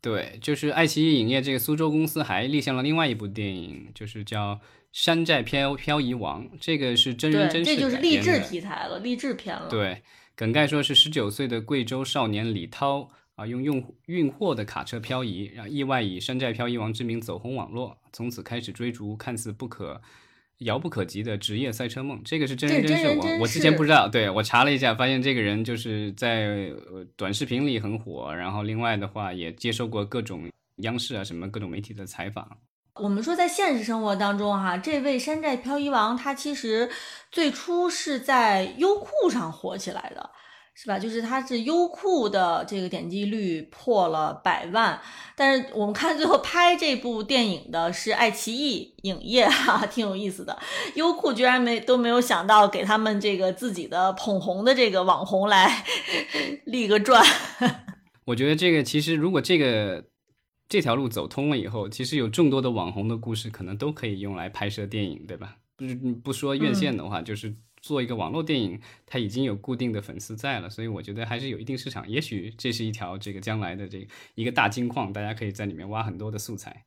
对，就是爱奇艺影业这个苏州公司还立项了另外一部电影，就是叫《山寨漂漂移王》，这个是真人真事，这就是励志题材了，励志片了。对，梗概说是十九岁的贵州少年李涛啊，用用运货的卡车漂移，然后意外以山寨漂移王之名走红网络，从此开始追逐看似不可。遥不可及的职业赛车梦，这个是真人真事。我我之前不知道，对我查了一下，发现这个人就是在短视频里很火，然后另外的话也接受过各种央视啊什么各种媒体的采访。我们说在现实生活当中哈，这位山寨漂移王他其实最初是在优酷上火起来的。是吧？就是它是优酷的这个点击率破了百万，但是我们看最后拍这部电影的是爱奇艺影业，哈，挺有意思的。优酷居然没都没有想到给他们这个自己的捧红的这个网红来 立个传。我觉得这个其实如果这个这条路走通了以后，其实有众多的网红的故事可能都可以用来拍摄电影，对吧？不不说院线的话，就是。做一个网络电影，它已经有固定的粉丝在了，所以我觉得还是有一定市场。也许这是一条这个将来的这一个大金矿，大家可以在里面挖很多的素材。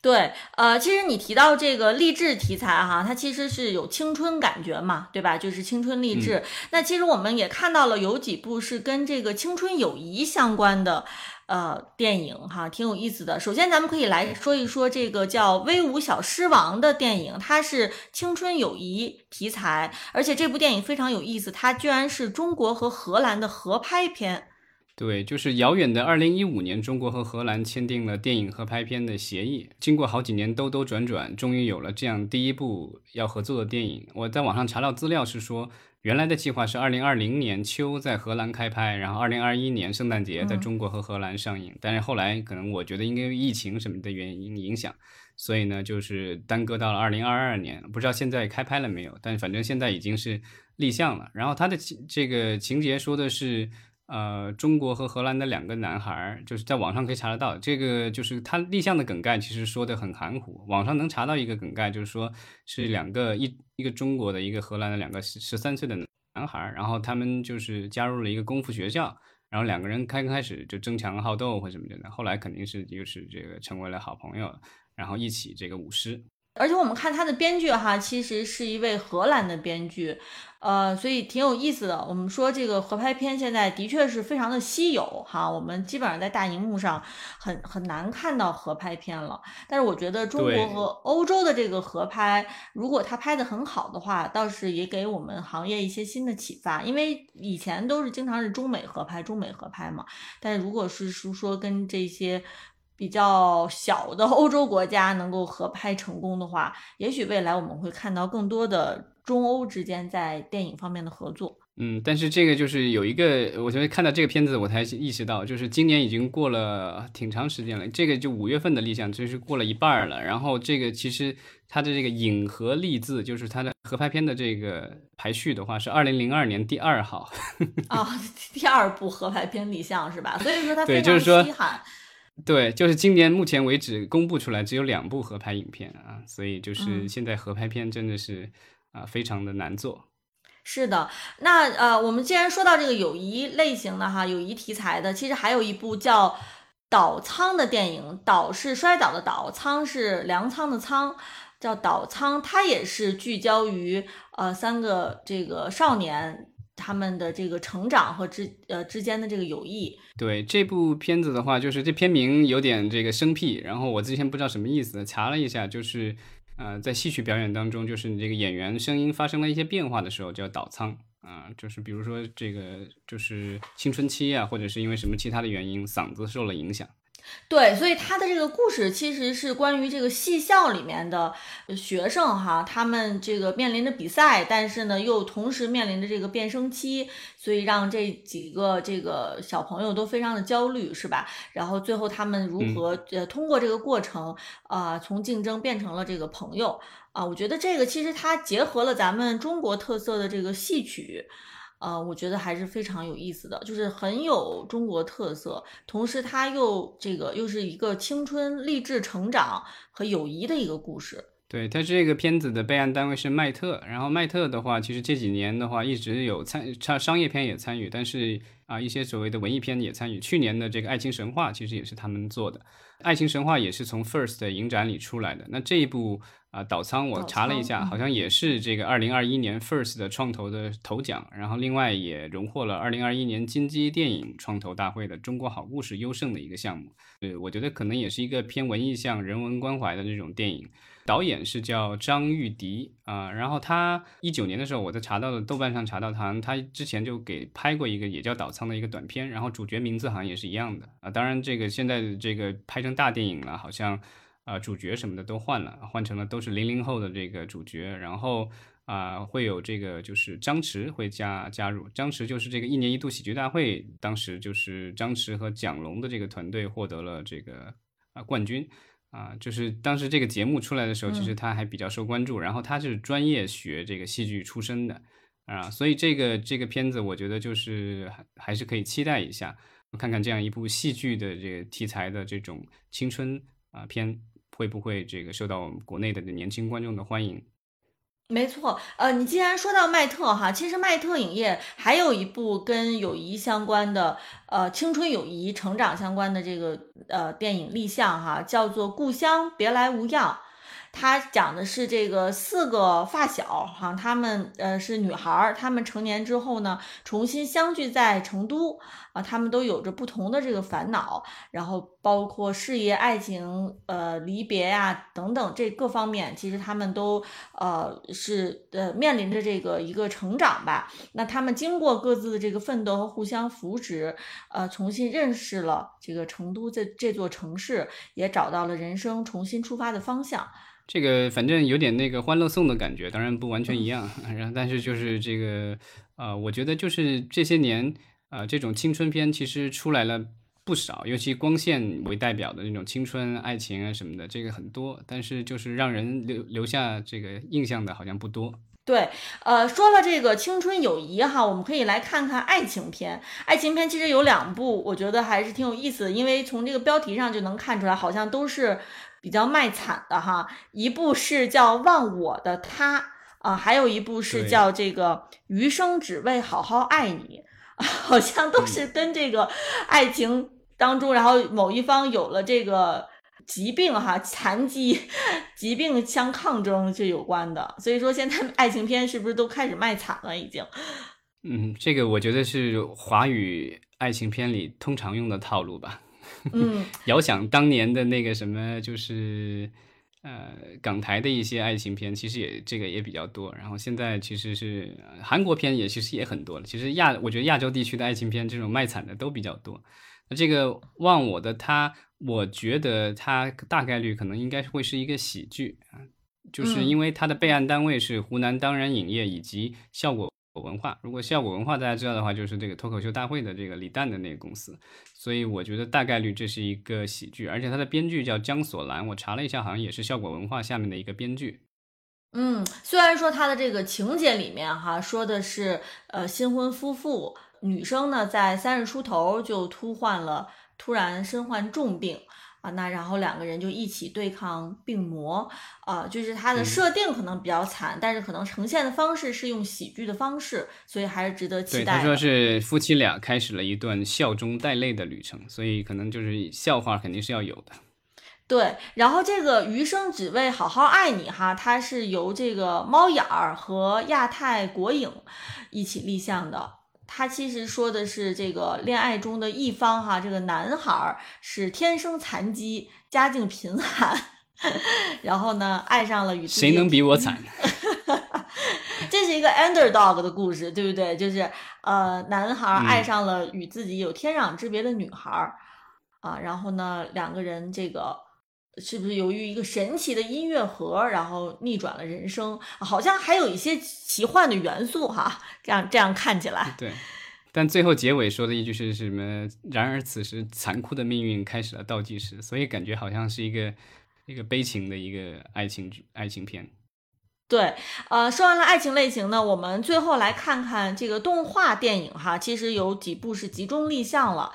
对，呃，其实你提到这个励志题材哈，它其实是有青春感觉嘛，对吧？就是青春励志。那其实我们也看到了有几部是跟这个青春友谊相关的。呃，电影哈挺有意思的。首先，咱们可以来说一说这个叫《威武小狮王》的电影，它是青春友谊题材，而且这部电影非常有意思，它居然是中国和荷兰的合拍片。对，就是遥远的二零一五年，中国和荷兰签订了电影合拍片的协议。经过好几年兜兜转转，终于有了这样第一部要合作的电影。我在网上查到资料是说。原来的计划是二零二零年秋在荷兰开拍，然后二零二一年圣诞节在中国和荷兰上映。但是后来可能我觉得应该疫情什么的原因影响，所以呢就是耽搁到了二零二二年。不知道现在开拍了没有？但反正现在已经是立项了。然后它的这个情节说的是。呃，中国和荷兰的两个男孩，就是在网上可以查得到。这个就是他立项的梗概，其实说的很含糊。网上能查到一个梗概，就是说是两个一一个中国的一个荷兰的两个十十三岁的男孩，然后他们就是加入了一个功夫学校，然后两个人开开始就争强好斗或什么的，后来肯定是就是这个成为了好朋友，然后一起这个舞狮。而且我们看他的编剧哈，其实是一位荷兰的编剧，呃，所以挺有意思的。我们说这个合拍片现在的确是非常的稀有哈，我们基本上在大荧幕上很很难看到合拍片了。但是我觉得中国和欧洲的这个合拍，如果他拍的很好的话，倒是也给我们行业一些新的启发。因为以前都是经常是中美合拍，中美合拍嘛。但是如果是说跟这些。比较小的欧洲国家能够合拍成功的话，也许未来我们会看到更多的中欧之间在电影方面的合作。嗯，但是这个就是有一个，我觉得看到这个片子我才意识到，就是今年已经过了挺长时间了，这个就五月份的立项，就是过了一半了。然后这个其实它的这个影合立字，就是它的合拍片的这个排序的话，是二零零二年第二号。啊，第二部合拍片立项是吧？所以说它非常稀罕。对，就是今年目前为止公布出来只有两部合拍影片啊，所以就是现在合拍片真的是啊非常的难做。是的，那呃，我们既然说到这个友谊类型的哈，友谊题材的，其实还有一部叫《倒仓》的电影，倒是摔倒的倒，仓是粮仓的仓，叫《倒仓》，它也是聚焦于呃三个这个少年。他们的这个成长和之呃之间的这个友谊，对这部片子的话，就是这片名有点这个生僻，然后我之前不知道什么意思，查了一下，就是呃在戏曲表演当中，就是你这个演员声音发生了一些变化的时候叫倒仓啊，就是比如说这个就是青春期啊，或者是因为什么其他的原因嗓子受了影响。对，所以他的这个故事其实是关于这个戏校里面的学生哈，他们这个面临着比赛，但是呢又同时面临着这个变声期，所以让这几个这个小朋友都非常的焦虑，是吧？然后最后他们如何呃通过这个过程啊，从竞争变成了这个朋友啊？我觉得这个其实它结合了咱们中国特色的这个戏曲。呃，我觉得还是非常有意思的，就是很有中国特色，同时它又这个又是一个青春励志成长和友谊的一个故事。对，它这个片子的备案单位是麦特，然后麦特的话，其实这几年的话一直有参，参商业片也参与，但是啊，一些所谓的文艺片也参与。去年的这个《爱情神话》其实也是他们做的，《爱情神话》也是从 First 的影展里出来的。那这一部。啊，岛仓我查了一下，好像也是这个二零二一年 First 的创投的头奖，然后另外也荣获了二零二一年金鸡电影创投大会的中国好故事优胜的一个项目。对，我觉得可能也是一个偏文艺向、人文关怀的这种电影。导演是叫张玉迪啊，然后他一九年的时候，我在查到的豆瓣上查到他，他之前就给拍过一个也叫岛仓的一个短片，然后主角名字好像也是一样的啊。当然，这个现在这个拍成大电影了，好像。啊，主角什么的都换了，换成了都是零零后的这个主角，然后啊，会有这个就是张弛会加加入，张弛就是这个一年一度喜剧大会，当时就是张弛和蒋龙的这个团队获得了这个啊冠军，啊，就是当时这个节目出来的时候，其实他还比较受关注，然后他是专业学这个戏剧出身的。啊，所以这个这个片子我觉得就是还还是可以期待一下，看看这样一部戏剧的这个题材的这种青春啊片。会不会这个受到我们国内的年轻观众的欢迎？没错，呃，你既然说到麦特哈，其实麦特影业还有一部跟友谊相关的，呃，青春友谊、成长相关的这个呃电影立项哈，叫做《故乡别来无恙》。它讲的是这个四个发小哈，他们呃是女孩，他们成年之后呢，重新相聚在成都啊，他们都有着不同的这个烦恼，然后包括事业、爱情、呃离别呀等等这各方面，其实他们都呃是呃面临着这个一个成长吧。那他们经过各自的这个奋斗和互相扶持，呃，重新认识了这个成都这这座城市，也找到了人生重新出发的方向。这个反正有点那个《欢乐颂》的感觉，当然不完全一样。然后，但是就是这个，呃，我觉得就是这些年，呃，这种青春片其实出来了不少，尤其光线为代表的那种青春爱情啊什么的，这个很多。但是就是让人留留下这个印象的，好像不多。对，呃，说了这个青春友谊哈，我们可以来看看爱情片。爱情片其实有两部，我觉得还是挺有意思的，因为从这个标题上就能看出来，好像都是。比较卖惨的哈，一部是叫《忘我的他》啊，还有一部是叫这个《余生只为好好爱你》，好像都是跟这个爱情当中，然后某一方有了这个疾病哈，残疾疾病相抗争是有关的。所以说现在爱情片是不是都开始卖惨了？已经？嗯，这个我觉得是华语爱情片里通常用的套路吧。嗯，遥想当年的那个什么，就是呃港台的一些爱情片，其实也这个也比较多。然后现在其实是韩国片也其实也很多了。其实亚我觉得亚洲地区的爱情片这种卖惨的都比较多。那这个忘我的他，我觉得他大概率可能应该会是一个喜剧啊，就是因为他的备案单位是湖南当然影业以及效果。文化，如果效果文化大家知道的话，就是这个脱口秀大会的这个李诞的那个公司，所以我觉得大概率这是一个喜剧，而且它的编剧叫江索兰，我查了一下，好像也是效果文化下面的一个编剧。嗯，虽然说它的这个情节里面哈说的是呃新婚夫妇，女生呢在三十出头就突患了突然身患重病。啊，那然后两个人就一起对抗病魔，啊，就是它的设定可能比较惨，但是可能呈现的方式是用喜剧的方式，所以还是值得期待。对，他说是夫妻俩开始了一段笑中带泪的旅程，所以可能就是笑话肯定是要有的。对，然后这个余生只为好好爱你哈，它是由这个猫眼儿和亚太国影一起立项的。他其实说的是这个恋爱中的一方哈，这个男孩是天生残疾，家境贫寒，然后呢爱上了与谁能比我惨？这是一个 underdog 的故事，对不对？就是呃，男孩爱上了与自己有天壤之别的女孩。啊，然后呢，两个人这个是不是由于一个神奇的音乐盒，然后逆转了人生？好像还有一些奇幻的元素哈，这样这样看起来。对，但最后结尾说的一句是什么？然而此时残酷的命运开始了倒计时，所以感觉好像是一个一个悲情的一个爱情剧爱情片。对，呃，说完了爱情类型呢，我们最后来看看这个动画电影哈，其实有几部是集中立项了，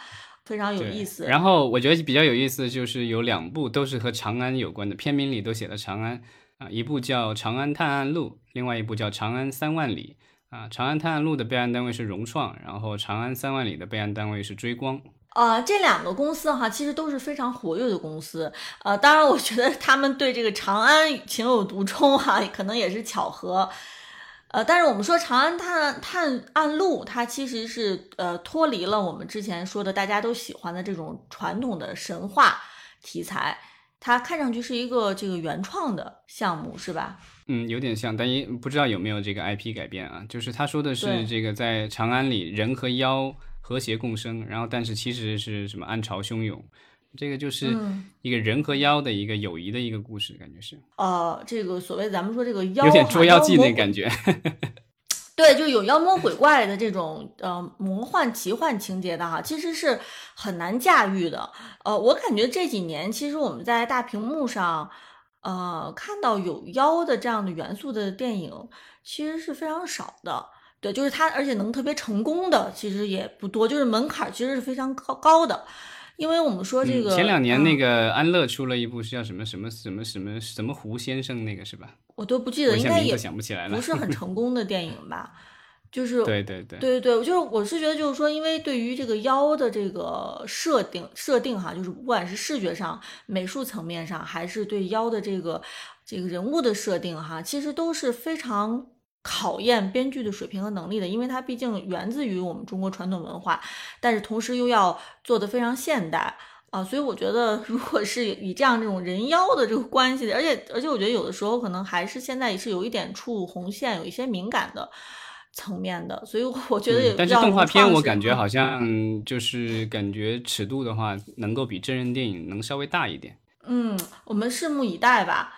非常有意思。然后我觉得比较有意思的就是有两部都是和长安有关的，片名里都写了长安啊，一部叫《长安探案录》，另外一部叫《长安三万里》啊，《长安探案录》的备案单位是融创，然后《长安三万里》的备案单位是追光。呃，这两个公司哈，其实都是非常活跃的公司。呃，当然，我觉得他们对这个长安情有独钟哈，可能也是巧合。呃，但是我们说《长安探探案录》，它其实是呃脱离了我们之前说的大家都喜欢的这种传统的神话题材，它看上去是一个这个原创的项目，是吧？嗯，有点像，但也不知道有没有这个 IP 改变啊。就是他说的是这个在长安里人和妖。和谐共生，然后但是其实是什么暗潮汹涌，这个就是一个人和妖的一个友谊的一个故事，感觉是。呃，这个所谓咱们说这个妖，有点捉妖记那感觉。对，就有妖魔鬼怪的这种呃魔幻奇幻情节的哈，其实是很难驾驭的。呃，我感觉这几年其实我们在大屏幕上呃看到有妖的这样的元素的电影，其实是非常少的。对，就是它，而且能特别成功的其实也不多，就是门槛其实是非常高高的，因为我们说这个前两年那个安乐出了一部是叫什么什么什么什么什么胡先生那个是吧？我都不记得，应该也想不起来了，不是很成功的电影吧？就是对对对对对对，就是我是觉得就是说，因为对于这个妖的这个设定设定哈，就是不管是视觉上、美术层面上，还是对妖的这个这个人物的设定哈，其实都是非常。考验编剧的水平和能力的，因为它毕竟源自于我们中国传统文化，但是同时又要做的非常现代啊，所以我觉得，如果是以这样这种人妖的这个关系，而且而且我觉得有的时候可能还是现在也是有一点触红线，有一些敏感的层面的，所以我觉得也。但是动画片我感觉好像就是感觉尺度的话，能够比真人电影能稍微大一点。嗯，我们拭目以待吧。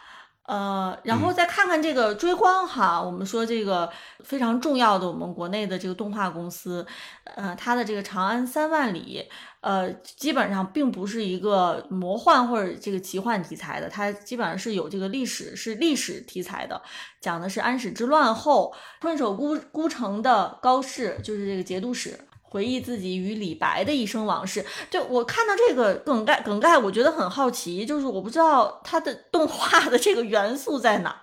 呃，然后再看看这个追光哈，我们说这个非常重要的我们国内的这个动画公司，呃，它的这个《长安三万里》，呃，基本上并不是一个魔幻或者这个奇幻题材的，它基本上是有这个历史，是历史题材的，讲的是安史之乱后困守孤孤城的高适，就是这个节度使。回忆自己与李白的一生往事，就我看到这个梗概，梗概我觉得很好奇，就是我不知道它的动画的这个元素在哪儿，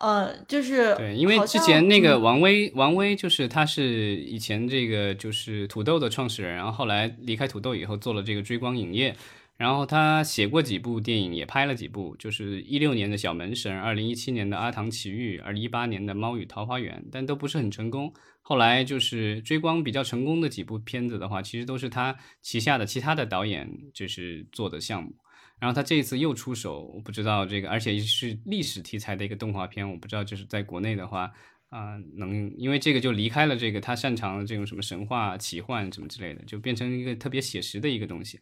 呃，就是对，因为之前那个王威，王威就是他是以前这个就是土豆的创始人，然后后来离开土豆以后做了这个追光影业。然后他写过几部电影，也拍了几部，就是一六年的小门神，二零一七年的阿唐奇遇，二零一八年的猫与桃花源，但都不是很成功。后来就是追光比较成功的几部片子的话，其实都是他旗下的其他的导演就是做的项目。然后他这一次又出手，我不知道这个，而且是历史题材的一个动画片，我不知道就是在国内的话啊，能因为这个就离开了这个他擅长的这种什么神话、奇幻什么之类的，就变成一个特别写实的一个东西。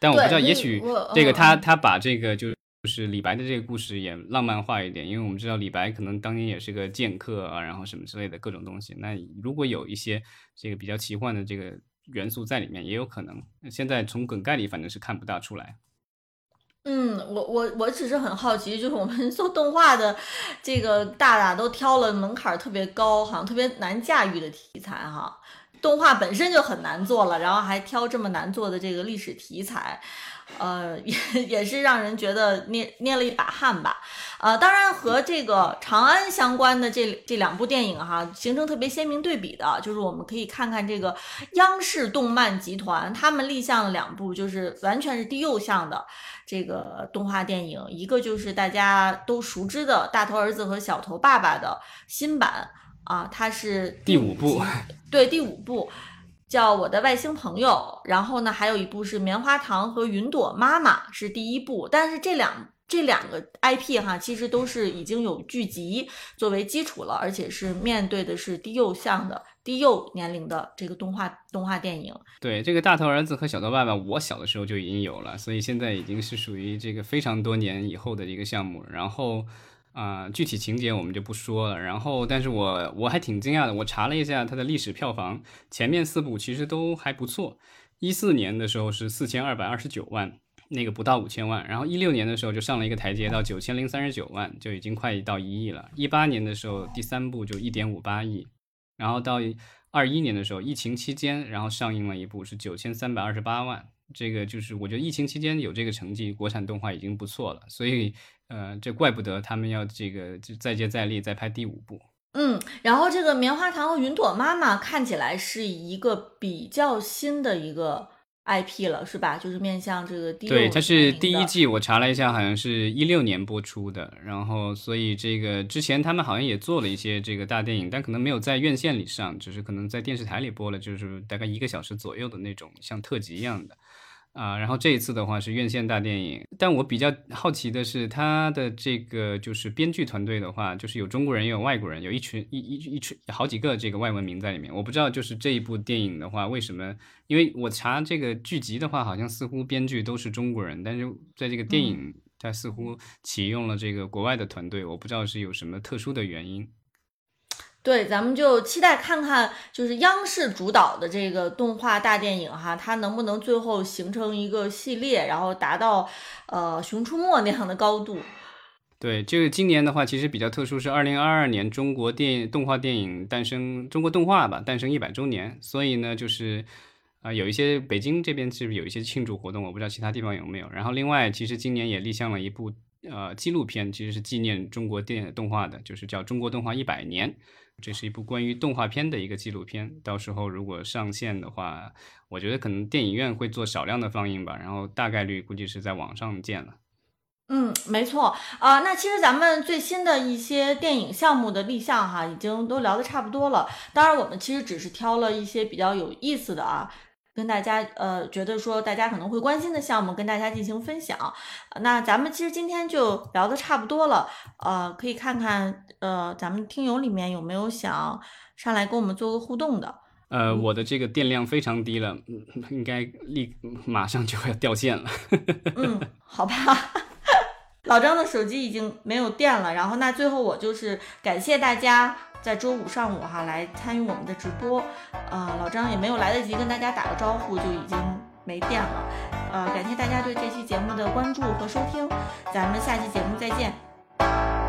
但我不知道，也许这个他他把这个就是就是李白的这个故事也浪漫化一点，因为我们知道李白可能当年也是个剑客啊，然后什么之类的各种东西。那如果有一些这个比较奇幻的这个元素在里面，也有可能。现在从梗概里反正是看不大出来。嗯，我我我只是很好奇，就是我们 做动画的这个大大都挑了门槛特别高，好像特别难驾驭的题材哈。动画本身就很难做了，然后还挑这么难做的这个历史题材，呃，也也是让人觉得捏捏了一把汗吧。呃，当然和这个长安相关的这这两部电影哈，形成特别鲜明对比的，就是我们可以看看这个央视动漫集团他们立项了两部，就是完全是低幼向的这个动画电影，一个就是大家都熟知的《大头儿子和小头爸爸》的新版。啊，它是第五部，对，第五部叫《我的外星朋友》，然后呢，还有一部是《棉花糖和云朵妈妈》是第一部，但是这两这两个 IP 哈，其实都是已经有剧集作为基础了，而且是面对的是低幼向的低幼年龄的这个动画动画电影。对，这个大头儿子和小头爸爸，我小的时候就已经有了，所以现在已经是属于这个非常多年以后的一个项目。然后啊、具体情节我们就不说了。然后，但是我我还挺惊讶的，我查了一下它的历史票房，前面四部其实都还不错。一四年的时候是四千二百二十九万，那个不到五千万。然后一六年的时候就上了一个台阶到九千零三十九万，就已经快到一亿了。一八年的时候第三部就一点五八亿，然后到二一年的时候疫情期间，然后上映了一部是九千三百二十八万。这个就是我觉得疫情期间有这个成绩，国产动画已经不错了。所以呃，这怪不得他们要这个就再接再厉，再拍第五部。嗯，然后这个棉花糖和云朵妈妈看起来是一个比较新的一个 IP 了，是吧？就是面向这个低幼对，它是第一季，我查了一下，好像是一六年播出的。然后，所以这个之前他们好像也做了一些这个大电影，但可能没有在院线里上，只是可能在电视台里播了，就是大概一个小时左右的那种，像特辑一样的。啊，然后这一次的话是院线大电影，但我比较好奇的是，他的这个就是编剧团队的话，就是有中国人也有外国人，有一群一一一群好几个这个外文名在里面。我不知道就是这一部电影的话，为什么？因为我查这个剧集的话，好像似乎编剧都是中国人，但是在这个电影它似乎启用了这个国外的团队，我不知道是有什么特殊的原因。对，咱们就期待看看，就是央视主导的这个动画大电影哈，它能不能最后形成一个系列，然后达到呃《熊出没》那样的高度。对，这个今年的话，其实比较特殊，是二零二二年中国电动画电影诞生，中国动画吧诞生一百周年，所以呢，就是啊、有一些北京这边是不是有一些庆祝活动，我不知道其他地方有没有。然后另外，其实今年也立项了一部呃纪录片，其实是纪念中国电动画的，就是叫《中国动画一百年》，这是一部关于动画片的一个纪录片。到时候如果上线的话，我觉得可能电影院会做少量的放映吧，然后大概率估计是在网上见了。嗯，没错啊、那其实咱们最新的一些电影项目的立项哈，已经都聊得差不多了。当然，我们其实只是挑了一些比较有意思的啊，跟大家呃觉得说大家可能会关心的项目跟大家进行分享。那咱们其实今天就聊的差不多了，呃，可以看看呃咱们听友里面有没有想上来跟我们做个互动的。呃，我的这个电量非常低了，嗯应该立马上就要掉线了。嗯，好吧。老张的手机已经没有电了，然后那最后我就是感谢大家在周五上午哈来参与我们的直播，呃，老张也没有来得及跟大家打个招呼就已经没电了，呃，感谢大家对这期节目的关注和收听，咱们下期节目再见。